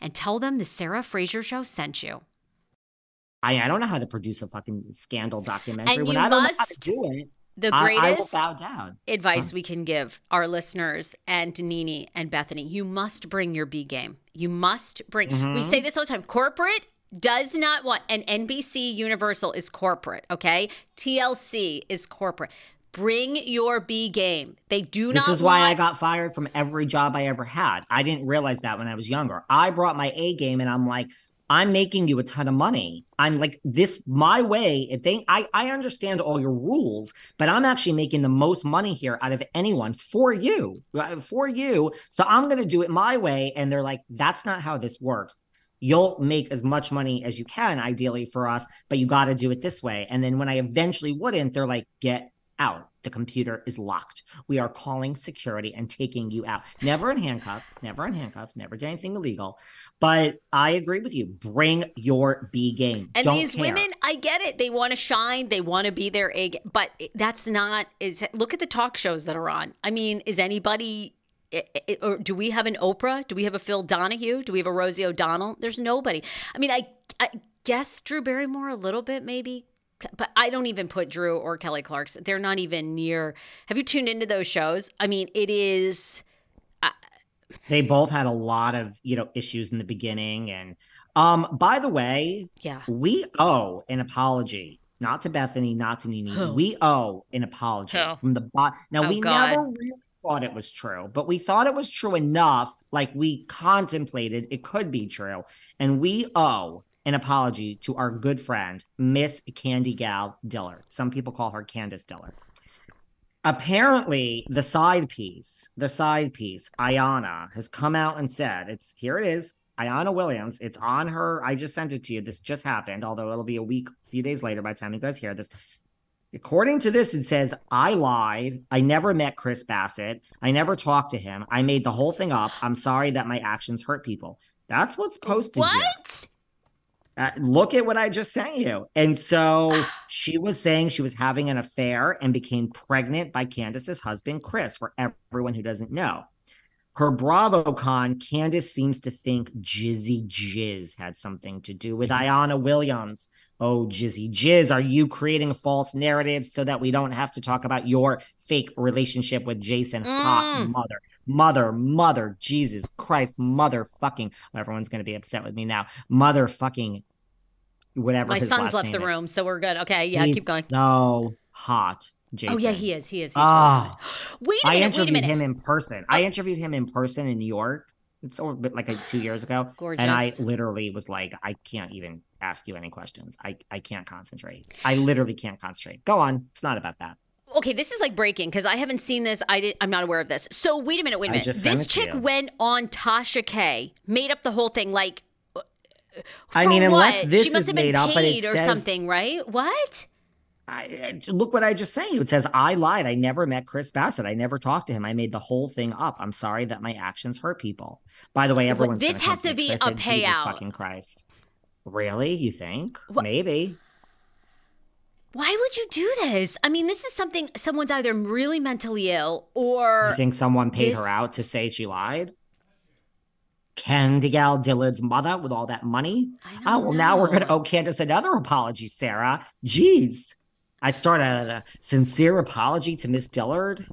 and tell them the Sarah Fraser Show sent you. I, I don't know how to produce a fucking scandal documentary. And when I don't know how to do it, The greatest advice we can give our listeners and Nene and Bethenny you must bring your B game. You must bring, Mm-hmm. we say this all the time corporate does not want, and NBC Universal is corporate, okay? TLC is corporate. Bring your B game. They do This not This is why I got fired from every job I ever had. I didn't realize that when I was younger. I brought my A game and I'm like, I'm making you a ton of money. I'm like this my way. If they I I understand all your rules, but I'm actually making the most money here out of anyone for you. For you. So I'm going to do it my way and they're like that's not how this works. You'll make as much money as you can ideally for us, but you got to do it this way. And then when I eventually wouldn't, they're like get out. The computer is locked. We are calling security and taking you out. Never in handcuffs, never in handcuffs, never did anything illegal. But I agree with you. Bring your B game. And Don't these care. women, I get it. They want to shine. They want to be their egg, but that's not. Is look at the talk shows that are on. I mean, is anybody? i- i- Or do we have an Oprah? Do we have a Phil Donahue? Do we have a Rosie O'Donnell? There's nobody. I mean, I, I guess Drew Barrymore a little bit maybe, but I don't even put Drew or Kelly Clarkson. They're not even near. Have you tuned into those shows? I mean, it is. they both had a lot of, you know, issues in the beginning. And um, by the way, Yeah. we owe an apology. Not to Bethenny, not to Nene. Who? We owe an apology Who? from the bot. Now Oh, we God. never really thought it was true, but we thought it was true enough, like we contemplated it could be true. And we owe an apology to our good friend, Miss Candy Gal Dillard. Some people call her Candiace Dillard. Apparently, the side piece, the side piece, Ayana has come out and said, it's here it is. Ayana Williams, it's on her. I just sent it to you. This just happened, although it'll be a week, a few days later by the time you guys hear this. According to this, it says, I lied. I never met Chris Bassett. I never talked to him. I made the whole thing up. I'm sorry that my actions hurt people. That's what's posted here. Uh, look at what I just sent you. And so she was saying she was having an affair and became pregnant by Candiace's husband, Chris, for everyone who doesn't know. Her BravoCon, Candiace seems to think Jizzy Jizz had something to do with Ayana Williams. Oh, Jizzy Jizz, are you creating false narratives so that we don't have to talk about your fake relationship with Jason? Hot Mm. mother, mother, mother, Jesus Christ, mother fucking. Everyone's going to be upset with me now. Mother fucking whatever. My son's left the is. room, so we're good. Okay, yeah, He's keep going. So hot, Jason. Oh yeah, he is. He is. He's ah. good. Wait a I minute. Wait a interviewed minute. Oh. him in person. I oh. interviewed him in person in New York. It's like a, two years ago. Gorgeous. And I literally was like, I can't even ask you any questions. I, I can't concentrate. I literally can't concentrate. Go on. It's not about that. Okay, this is like breaking because I haven't seen this. I did, I'm not aware of this. So wait a minute. Wait a minute. This chick went on Tasha K, made up the whole thing. Like, uh, I mean, unless what? this she must is have been made up, but it paid or says- something, right? What? I, I- look what I just sent you. It says, I lied. I never met Chris Bassett. I never talked to him. I made the whole thing up. I'm sorry that my actions hurt people. By the way, everyone's this has to be a said, Jesus payout. fucking Christ. Really? You think? What- Maybe. Why would you do this? I mean, this is something someone's either really mentally ill or You think someone paid this- her out to say she lied? Candy Gal Dillard's mother with all that money? Oh, well, now we're going to owe Candiace another apology, Sarah. Jeez. I started a sincere apology to Miss Dillard.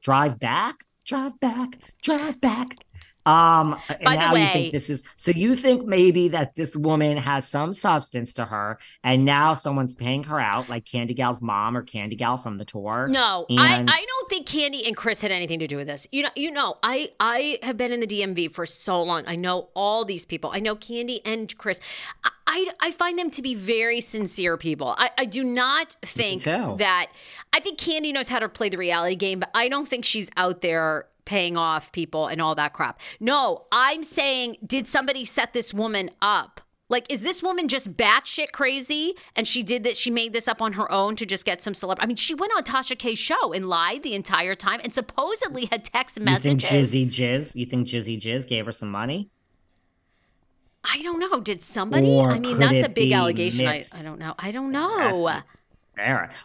Drive back, drive back, drive back. Um, and By the now you way- think this is so you think maybe that this woman has some substance to her, and now someone's paying her out, like Candy Gal's mom or Candy Gal from the tour. No, I, I don't think Candy and Chris had anything to do with this. You know, you know, I I have been in the DMV for so long. I know all these people. I know Candy and Chris. I I, I find them to be very sincere people. I, I do not think that I think Candy knows how to play the reality game, but I don't think she's out there paying off people and all that crap. No, I'm saying, did somebody set this woman up? Like, is this woman just batshit crazy? And she did that, she made this up on her own to just get some celebrity. I mean, she went on Tasha K's show and lied the entire time and supposedly had text You think messages. Jizzy Jizz? You think Jizzy Jizz gave her some money? I don't know. Did somebody? Or I mean, that's a big allegation. I, Miss- I don't know. I don't know.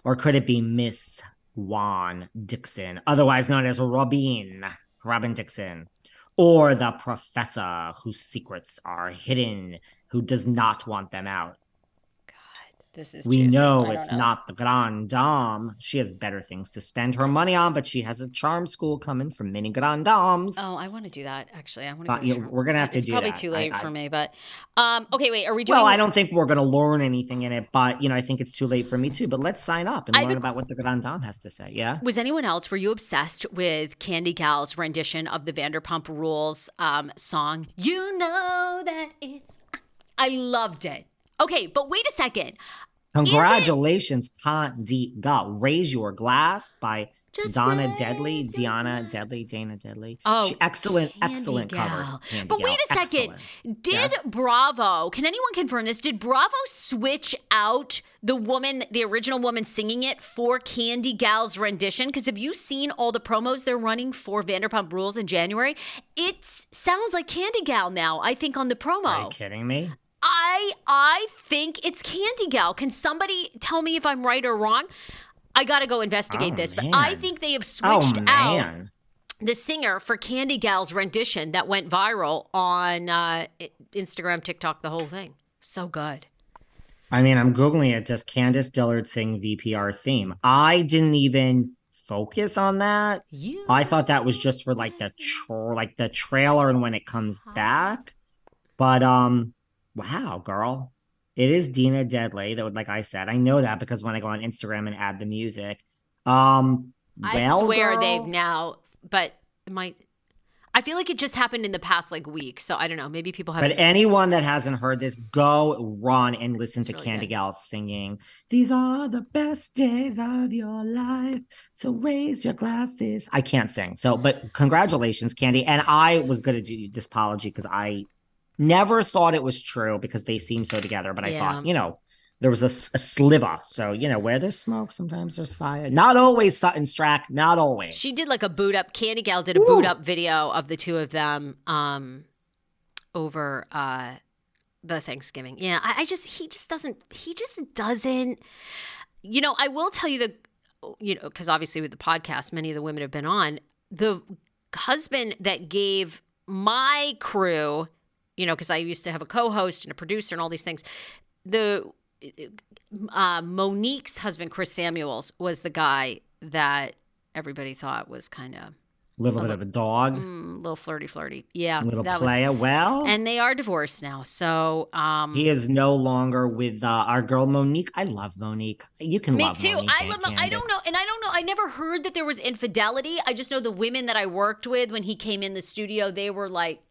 Or could it be Miss Juan Dixon, otherwise known as Robin, Robin Dixon? Or the professor whose secrets are hidden, who does not want them out. This is We. Know it's know. not the Grand Dame. She has better things to spend her money on, but she has a charm school coming from many Grand Dames. Oh, I want to do that. Actually, I want Uh, to. yeah, we're gonna have to It's do probably that. too late I- for me, but um, okay. Wait, are we doing? well, I don't think we're going to learn anything in it, but you know, I think it's too late for me too. But let's sign up and I learn would- about what the Grand Dame has to say. Yeah. Was anyone else? Were you obsessed with Candy Gal's rendition of the Vanderpump Rules um, song? You know that it's. I loved it. Okay, but wait a second. Congratulations, Candy Gal. Raise Your Glass by Just Donna Deadly, Diana. Deadly, Dana Deadly. Oh, She, excellent, excellent cover. Gal. Candy But Gal. wait a second. Excellent. Did Yes. Bravo, can anyone confirm this? Did Bravo switch out the woman, the original woman singing it for Candy Gal's rendition? Because have you seen all the promos they're running for Vanderpump Rules in January? It sounds like Candy Gal now, I think, on the promo. Are you kidding me? I I think it's Candy Gal. Can somebody tell me if I'm right or wrong? I got to go investigate Oh, this, but I think they have Oh switched out the singer for Candy Gal's rendition that went viral on uh, Instagram, TikTok, the whole thing. So good. I mean, I'm googling it. Does Candiace Dillard sing VPR theme? I didn't even focus on that. You. I thought that was just for like the tr- like the trailer and when it comes back. But um, wow, girl, it is Dina Deadly. That would, like I said, I know that because when I go on Instagram and add the music, um, I well, swear girl, they've now, but it might. I feel like it just happened in the past like week, so I don't know. Maybe people have. But anyone that hasn't heard this, go run and listen It's to really Candy good. Gal singing. These are the best days of your life. So raise your glasses. I can't sing. So, but congratulations, Candy. And I was going to do this apology because I never thought it was true because they seem so together. But I Yeah. thought, you know, there was a sliver. So, you know, where there's smoke, sometimes there's fire. Not always Sutton Stracke. Not always. She did like a boot up. Candy Gal did a boot up video of the two of them um, over uh, the Thanksgiving. Yeah, I, I just he just doesn't he just doesn't. You know, I will tell you the you know because obviously with the podcast, many of the women have been on the husband that gave my crew. You know, because I used to have a co-host and a producer and all these things. The uh, Monique's husband, Chris Samuels, was the guy that everybody thought was kind of a little bit of a dog, mm, little flirty, flirty. Yeah, little that was. well, And they are divorced now, so um, He is no longer with uh, our girl Monique. I love Monique. You can me love too. Monique I love. Mo- I don't know, and I don't know. I never heard that there was infidelity. I just know the women that I worked with when he came in the studio, they were like.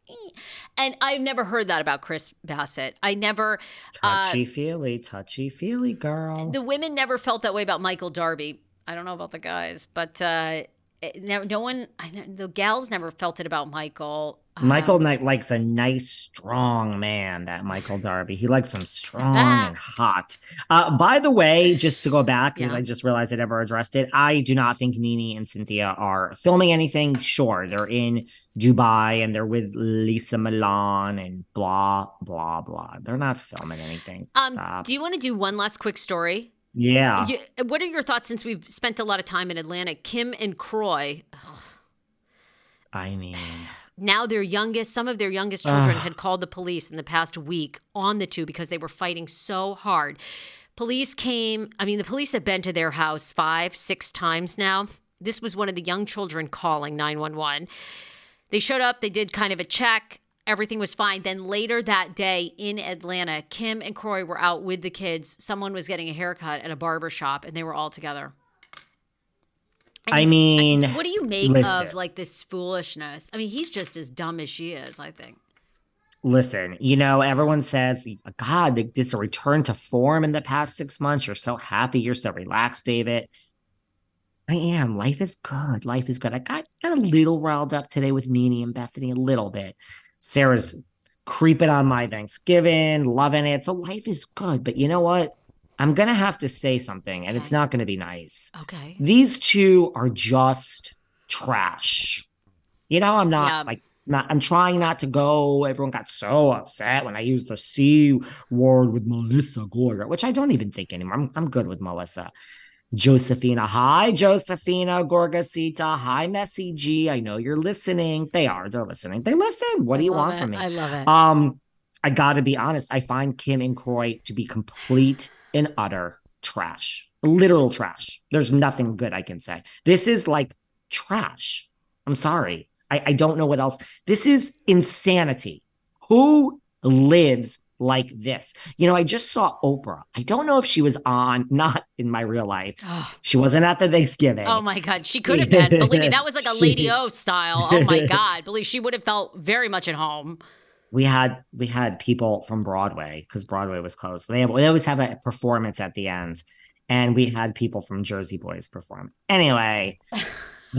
And I've never heard that about Chris Bassett. I never. uh, Touchy feely, touchy feely girl. the women never felt that way about Michael Darby. I don't know about the guys, but uh, no, no one, I know, the gals never felt it about Michael. Uh, Michael Knight likes a nice, strong man. That Michael Darby, he likes him strong and hot. Uh, by the way, just to go back because Yeah. I just realized I never addressed it. I do not think Nene and Cynthia are filming anything. Sure, they're in Dubai and they're with Lisa Milan and blah blah blah. They're not filming anything. Um, Stop. do you want to do one last quick story? Yeah. You- what are your thoughts since we've spent a lot of time in Atlanta? Kim and Kroy, I mean. now their youngest, some of their youngest children had called the police in the past week on the two because they were fighting so hard. Police came, I mean, the police have been to their house five, six times now. This was one of the young children calling 911. They showed up, they did kind of a check. Everything was fine. Then later that day in Atlanta, Kim and Kroy were out with the kids. Someone was getting a haircut at a barber shop and they were all together. I mean, What do you make listen. of like this foolishness? I mean, he's just as dumb as she is, I think. listen, you know, everyone says, God, this a return to form in the past six months. You're so happy. You're so relaxed, David. I am. Life is good. Life is good. I got, got a little riled up today with Nene and Bethenny, a little bit. Sarah's creeping on my Thanksgiving, loving it. So life is good. But you know what? I'm going to have to say something, and it's not going to be nice. Okay. These two are just trash. You know, I'm not Yeah. like not I'm trying not to go. Everyone got so upset when I used the C word with Melissa Gorga, which I don't even think anymore. I'm I'm good with Melissa. Josephina. Hi, Josephina Gorgasita. Hi, Messy G. I know you're listening. They are, they're listening. They listen. What do you want it. from me? I love it. Um, I gotta be honest. I find Kim and Kroy to be complete and utter trash, literal trash. There's nothing good I can say. This is like trash. I'm sorry. I, I don't know what else. This is insanity. Who lives like this? You know, I just saw Oprah. I don't know if she was on, not in my real life. oh. She wasn't at the Thanksgiving. Oh my God, she could have been. Believe me, that was like a She- Lady O style. Oh my God, believe she would have felt very much at home. we had we had people from Broadway because Broadway was closed. They, they always have a performance at the end, and we had people from Jersey Boys perform. Anyway,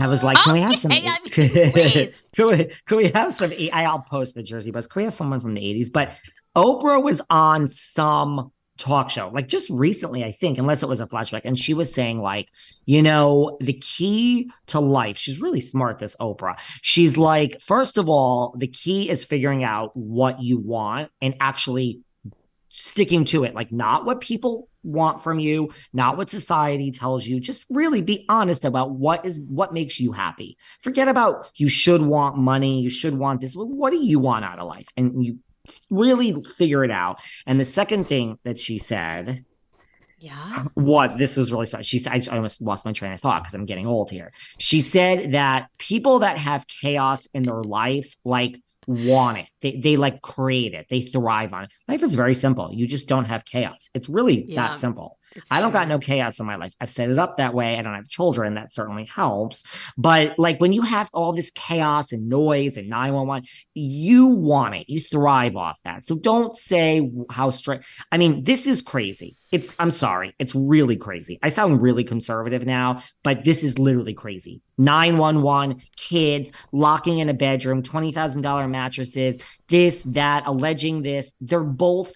I was like, "Can we have some? Okay, I mean, can, we, can we have some? I'll post the Jersey Boys. Can we have someone from the '80s?" But Oprah was on some talk show, like just recently, I think, unless it was a flashback, and she was saying like, you know, the key to life. She's really smart. This Oprah. She's like, first of all, the key is figuring out what you want and actually sticking to it, like not what people want from you, not what society tells you. Just really be honest about what is what makes you happy. Forget about you should want money, you should want this. What do you want out of life? And you really figure it out. And the second thing that she said Yeah. was this was really smart. She said, I almost lost my train of thought because I'm getting old here. She said that people that have chaos in their lives, like, want it. They, they like create it. They thrive on it. Life is very simple. You just don't have chaos. It's really Yeah. that simple. It's I don't got no chaos in my life. I've set it up that way. I don't have children. That certainly helps. But like when you have all this chaos and noise and 911, you want it. You thrive off that. So don't say how straight. I mean, this is crazy. It's, I'm sorry. It's really crazy. I sound really conservative now, but this is literally crazy. 911, kids, locking in a bedroom, $20,000 mattresses, this, that, alleging this. They're both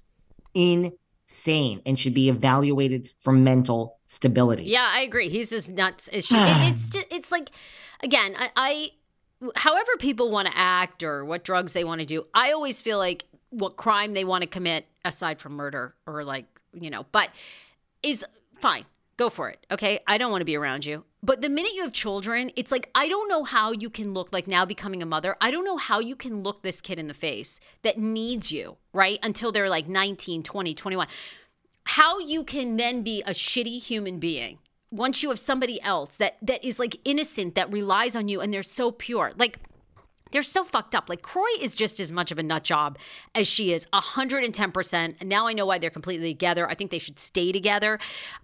insane and should be evaluated for mental stability. Yeah, I agree. He's as nuts as she. it's just, it's like, again, I, I, however people want to act or what drugs they want to do, I always feel like what crime they want to commit aside from murder or like you know, but is fine. Go for it. Okay. I don't want to be around you. But the minute you have children, it's like, I don't know how you can look like now becoming a mother. I don't know how you can look this kid in the face that needs you, right? Until they're like 19, 20, 21. How you can then be a shitty human being once you have somebody else that that is like innocent that relies on you and they're so pure. Like they're so fucked up. Like Kroy is just as much of a nut job as she is, hundred and ten percent. And now I know why they're completely together. I think they should stay together,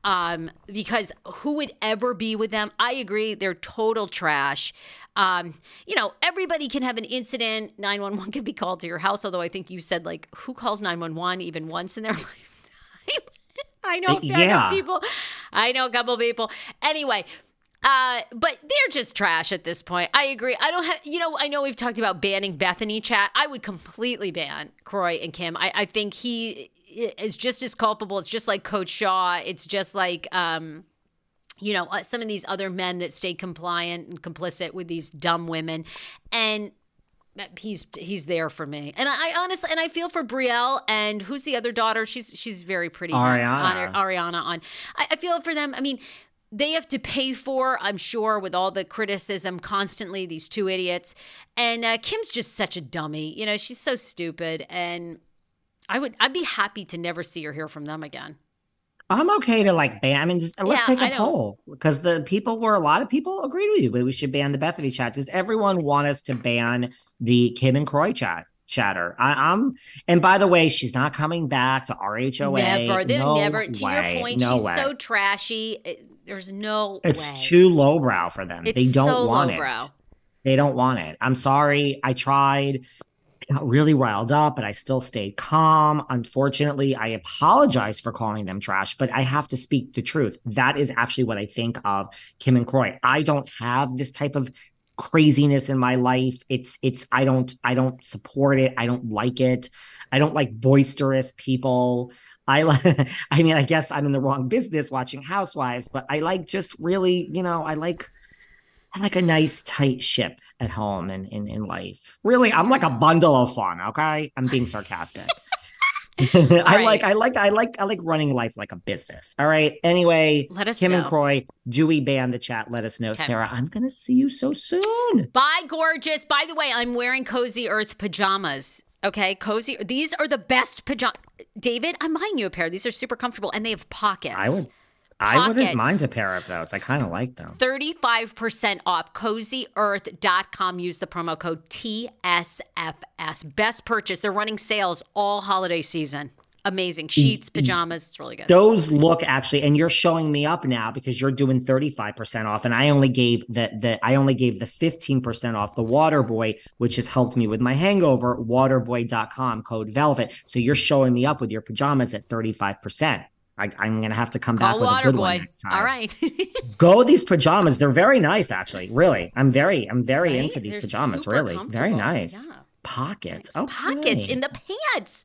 um, because who would ever be with them? I agree, they're total trash. Um, you know, everybody can have an incident. Nine one one can be called to your house. Although I think you said like, who calls nine one one even once in their lifetime? I know, I know Yeah. people. I know a couple people. Anyway, uh, but they're just trash at this point. I agree. I don't have, you know, I know we've talked about banning Bethenny chat. I would completely ban Kroy and Kim. I, I think he is just as culpable. It's just like Coach Shaw. It's just like, um, you know, uh, some of these other men that stay compliant and complicit with these dumb women. And he's he's there for me. And I, I honestly and I feel for Brielle and who's the other daughter? She's she's very pretty. Ariana. On, Ariana on. I, I feel for them. I mean, they have to pay for, I'm sure, with all the criticism constantly, these two idiots. And uh, Kim's just such a dummy. You know, she's so stupid. And I would I'd be happy to never see or hear from them again. I'm okay to like ban. I mean, just, let's Yeah, take a poll because the people were a lot of people agreed with you, but we should ban the Bethenny chat. Does everyone want us to ban the Kim and Kroy chat? Chatter. I, I'm, and by the way, she's not coming back to RHOA. Never. No never. To way. your point, no she's way. so trashy. It- there's no it's way. too lowbrow for them. It's they don't so want lowbrow. it. They don't want it. I'm sorry. I tried. Got really riled up, but I still stayed calm. Unfortunately, I apologize for calling them trash, but I have to speak the truth. That is actually what I think of Kim and Kroy. I don't have this type of craziness in my life. It's it's I don't I don't support it. I don't like it. I don't like boisterous people. I like I mean, I guess I'm in the wrong business watching Housewives, but I like just really, you know, I like I like a nice tight ship at home and in, in life. Really, I'm like a bundle of fun, okay? I'm being sarcastic. I right. like I like I like I like running life like a business. All right. Anyway, Let us Kim know. and Kroy, do we ban the chat? Let us know. Okay. Sarah, I'm gonna see you so soon. Bye, gorgeous. By the way, I'm wearing Cozy Earth pajamas. Okay, cozy. These are the best pajamas. David, I'm buying you a pair. These are super comfortable and they have pockets. I would I wouldn't mind a pair of those. I kind of like them. 35% off cozyearth.com. Use the promo code TSFS. Best purchase. They're running sales all holiday season. Amazing. Sheets, pajamas. It's really good. Those look actually, and you're showing me up now because you're doing 35% off. And I only gave the the I only gave the 15% off the Waterboy, which has helped me with my hangover, waterboy.com code velvet. So you're showing me up with your pajamas at 35%. I, I'm gonna have to come back Call with a good one next time. All right. Go these pajamas. They're very nice, actually. Really. I'm very, I'm very Right? into these They're pajamas. Really. Very nice. Yeah. Pockets. Nice. Okay. Pockets in the pants.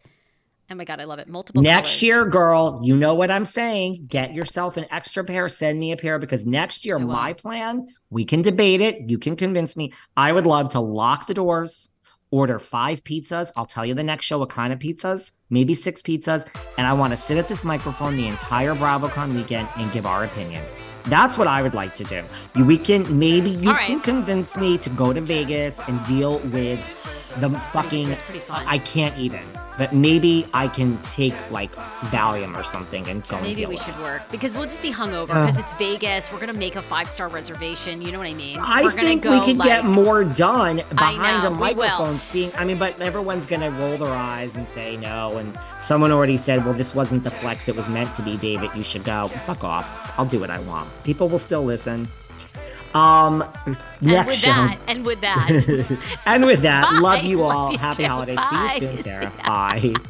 Oh my God, I love it. Multiple Next colors. year, girl, you know what I'm saying. Get yourself an extra pair. Send me a pair because next year, my plan, we can debate it. You can convince me. I would love to lock the doors, order five pizzas. I'll tell you the next show what kind of pizzas, maybe six pizzas. And I want to sit at this microphone the entire BravoCon weekend and give our opinion. That's what I would like to do. You, we can, maybe you right. can convince me to go to Vegas and deal with the fucking. That's pretty fun. I can't even. But maybe I can take like Valium or something and go and Maybe deal we with should it. work because we'll just be hungover uh. because it's Vegas. We're gonna make a five star reservation. You know what I mean? I We're think go we could like, get more done behind know, a we will. microphone. Seeing, I mean, but everyone's gonna roll their eyes and say no. And someone already said, "Well, this wasn't the flex it was meant to be." David, you should go. Fuck off. I'll do what I want. People will still listen. Um, And next with show. that, and with that. and with that, Bye. love you all. Happy holidays. See you soon, Sarah. Bye.